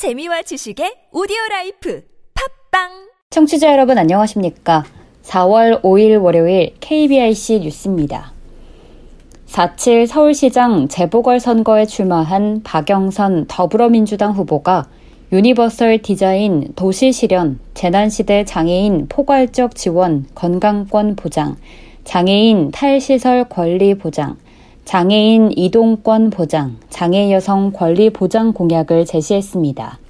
재미와 지식의 오디오 라이프 팟빵 청취자 여러분 안녕하십니까? 4월 5일 월요일 KBIC 뉴스입니다. 4.7 서울시장 재보궐선거에 출마한 박영선 더불어민주당 후보가 유니버설 디자인 도시 실현, 재난시대 장애인 포괄적 지원, 건강권 보장, 장애인 탈시설 권리 보장, 장애인 이동권 보장, 장애 여성 권리 보장 공약을 제시했습니다.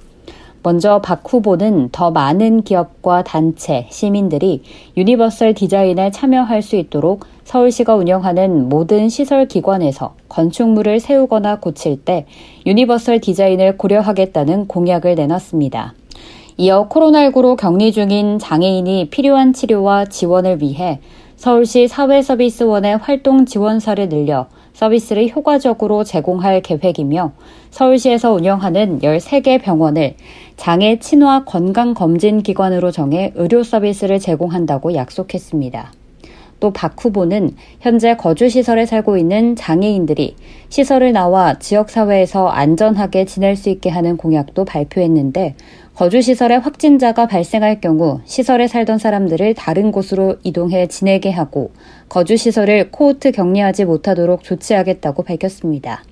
먼저 박 후보는 더 많은 기업과 단체, 시민들이 유니버설 디자인에 참여할 수 있도록 서울시가 운영하는 모든 시설 기관에서 건축물을 세우거나 고칠 때 유니버설 디자인을 고려하겠다는 공약을 내놨습니다. 이어 코로나19로 격리 중인 장애인이 필요한 치료와 지원을 위해 서울시 사회서비스원의 활동 지원사를 늘려 서비스를 효과적으로 제공할 계획이며 서울시에서 운영하는 13개 병원을 장애 친화 건강검진기관으로 정해 의료 서비스를 제공한다고 약속했습니다. 또 박 후보는 현재 거주시설에 살고 있는 장애인들이 시설을 나와 지역사회에서 안전하게 지낼 수 있게 하는 공약도 발표했는데 거주시설에 확진자가 발생할 경우 시설에 살던 사람들을 다른 곳으로 이동해 지내게 하고 거주시설을 코호트 격리하지 못하도록 조치하겠다고 밝혔습니다.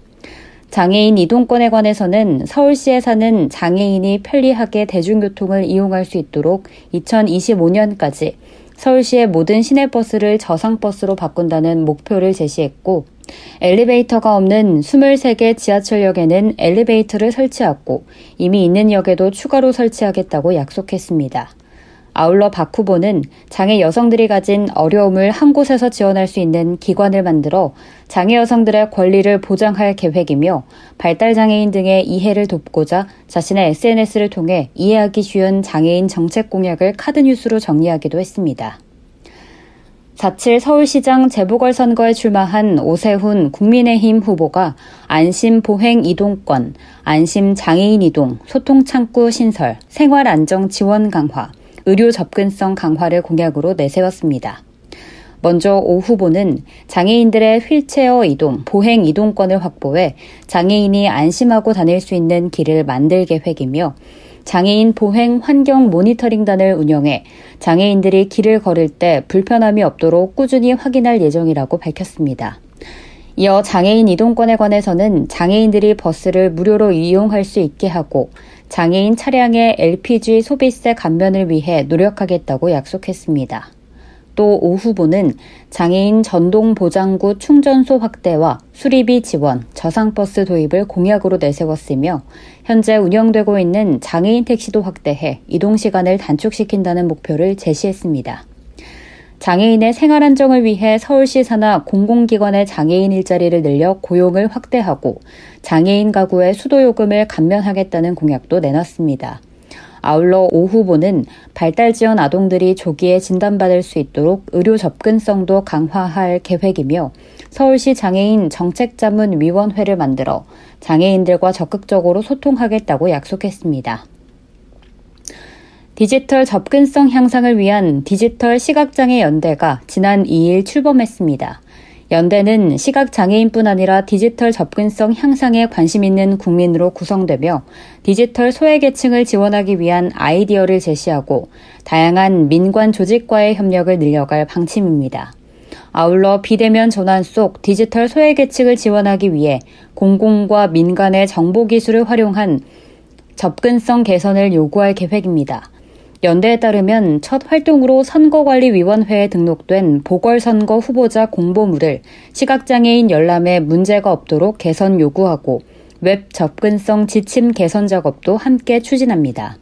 장애인 이동권에 관해서는 서울시에 사는 장애인이 편리하게 대중교통을 이용할 수 있도록 2025년까지 서울시의 모든 시내버스를 저상버스로 바꾼다는 목표를 제시했고 엘리베이터가 없는 23개 지하철역에는 엘리베이터를 설치하고 이미 있는 역에도 추가로 설치하겠다고 약속했습니다. 아울러 박 후보는 장애 여성들이 가진 어려움을 한 곳에서 지원할 수 있는 기관을 만들어 장애 여성들의 권리를 보장할 계획이며 발달 장애인 등의 이해를 돕고자 자신의 SNS를 통해 이해하기 쉬운 장애인 정책 공약을 카드뉴스로 정리하기도 했습니다. 4.7 서울시장 재보궐선거에 출마한 오세훈 국민의힘 후보가 안심 보행 이동권, 안심 장애인 이동, 소통 창구 신설, 생활 안정 지원 강화, 의료 접근성 강화를 공약으로 내세웠습니다. 먼저 오 후보는 장애인들의 휠체어 이동, 보행 이동권을 확보해 장애인이 안심하고 다닐 수 있는 길을 만들 계획이며 장애인 보행 환경 모니터링단을 운영해 장애인들이 길을 걸을 때 불편함이 없도록 꾸준히 확인할 예정이라고 밝혔습니다. 이어 장애인 이동권에 관해서는 장애인들이 버스를 무료로 이용할 수 있게 하고 장애인 차량의 LPG 소비세 감면을 위해 노력하겠다고 약속했습니다. 또오 후보는 장애인 전동 보장구 충전소 확대와 수리비 지원, 저상버스 도입을 공약으로 내세웠으며 현재 운영되고 있는 장애인 택시도 확대해 이동 시간을 단축시킨다는 목표를 제시했습니다. 장애인의 생활 안정을 위해 서울시 산하 공공기관의 장애인 일자리를 늘려 고용을 확대하고 장애인 가구의 수도요금을 감면하겠다는 공약도 내놨습니다. 아울러 오 후보는 발달 지원 아동들이 조기에 진단받을 수 있도록 의료 접근성도 강화할 계획이며 서울시 장애인 정책자문위원회를 만들어 장애인들과 적극적으로 소통하겠다고 약속했습니다. 디지털 접근성 향상을 위한 디지털 시각장애 연대가 지난 2일 출범했습니다. 연대는 시각장애인뿐 아니라 디지털 접근성 향상에 관심 있는 국민으로 구성되며 디지털 소외계층을 지원하기 위한 아이디어를 제시하고 다양한 민관 조직과의 협력을 늘려갈 방침입니다. 아울러 비대면 전환 속 디지털 소외계층을 지원하기 위해 공공과 민간의 정보기술을 활용한 접근성 개선을 요구할 계획입니다. 연대에 따르면 첫 활동으로 선거관리위원회에 등록된 보궐선거 후보자 공보물을 시각장애인 열람에 문제가 없도록 개선 요구하고 웹 접근성 지침 개선 작업도 함께 추진합니다.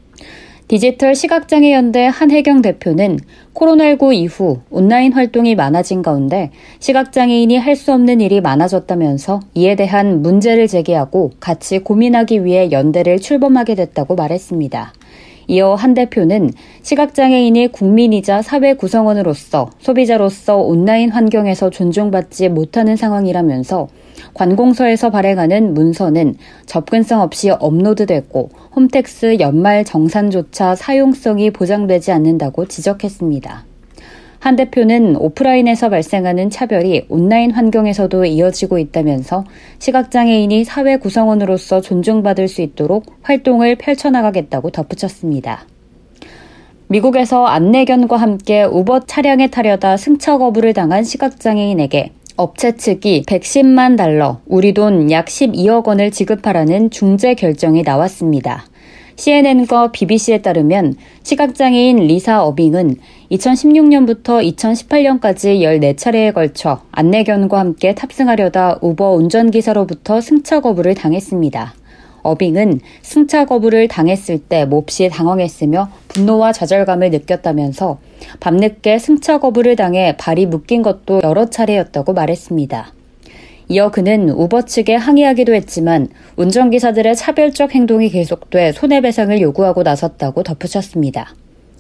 디지털 시각장애연대 한혜경 대표는 코로나19 이후 온라인 활동이 많아진 가운데 시각장애인이 할 수 없는 일이 많아졌다면서 이에 대한 문제를 제기하고 같이 고민하기 위해 연대를 출범하게 됐다고 말했습니다. 이어 한 대표는 시각장애인이 국민이자 사회 구성원으로서 소비자로서 온라인 환경에서 존중받지 못하는 상황이라면서 관공서에서 발행하는 문서는 접근성 없이 업로드됐고 홈택스 연말 정산조차 사용성이 보장되지 않는다고 지적했습니다. 한 대표는 오프라인에서 발생하는 차별이 온라인 환경에서도 이어지고 있다면서 시각장애인이 사회 구성원으로서 존중받을 수 있도록 활동을 펼쳐나가겠다고 덧붙였습니다. 미국에서 안내견과 함께 우버 차량에 타려다 승차 거부를 당한 시각장애인에게 업체 측이 110만 달러, 우리 돈 약 12억 원을 지급하라는 중재 결정이 나왔습니다. CNN과 BBC에 따르면 시각장애인 리사 어빙은 2016년부터 2018년까지 14차례에 걸쳐 안내견과 함께 탑승하려다 우버 운전기사로부터 승차 거부를 당했습니다. 어빙은 승차 거부를 당했을 때 몹시 당황했으며 분노와 좌절감을 느꼈다면서 밤늦게 승차 거부를 당해 발이 묶인 것도 여러 차례였다고 말했습니다. 이어 그는 우버 측에 항의하기도 했지만 운전기사들의 차별적 행동이 계속돼 손해배상을 요구하고 나섰다고 덧붙였습니다.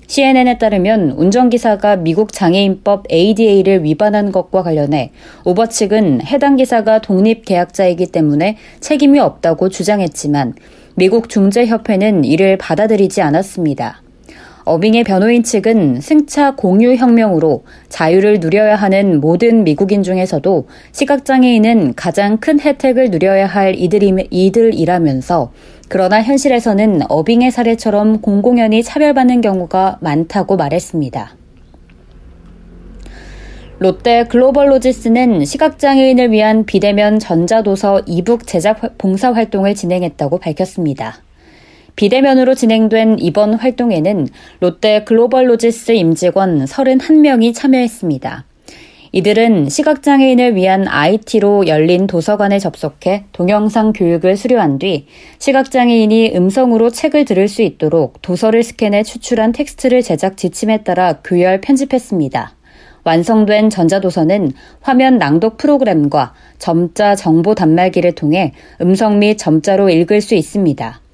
CNN에 따르면 운전기사가 미국 장애인법 ADA를 위반한 것과 관련해 우버 측은 해당 기사가 독립계약자이기 때문에 책임이 없다고 주장했지만 미국 중재협회는 이를 받아들이지 않았습니다. 어빙의 변호인 측은 승차 공유 혁명으로 자유를 누려야 하는 모든 미국인 중에서도 시각장애인은 가장 큰 혜택을 누려야 할 이들이, 이들이라면서 그러나 현실에서는 어빙의 사례처럼 공공연히 차별받는 경우가 많다고 말했습니다. 롯데 글로벌로지스는 시각장애인을 위한 비대면 전자도서 이북 제작 봉사활동을 진행했다고 밝혔습니다. 비대면으로 진행된 이번 활동에는 롯데 글로벌로지스 임직원 31명이 참여했습니다. 이들은 시각장애인을 위한 IT로 열린 도서관에 접속해 동영상 교육을 수료한 뒤 시각장애인이 음성으로 책을 들을 수 있도록 도서를 스캔해 추출한 텍스트를 제작 지침에 따라 교열 편집했습니다. 완성된 전자도서는 화면 낭독 프로그램과 점자 정보 단말기를 통해 음성 및 점자로 읽을 수 있습니다.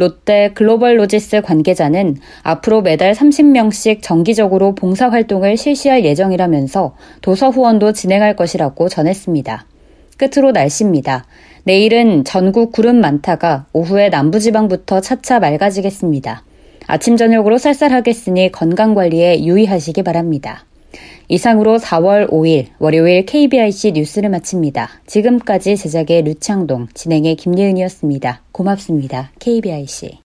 롯데 글로벌 로지스 관계자는 앞으로 매달 30명씩 정기적으로 봉사활동을 실시할 예정이라면서 도서 후원도 진행할 것이라고 전했습니다. 끝으로 날씨입니다. 내일은 전국 구름 많다가 오후에 남부지방부터 차차 맑아지겠습니다. 아침 저녁으로 쌀쌀하겠으니 건강관리에 유의하시기 바랍니다. 이상으로 4월 5일 월요일 KBIC 뉴스를 마칩니다. 지금까지 제작의 류창동, 진행의 김예은이었습니다. 고맙습니다. KBIC.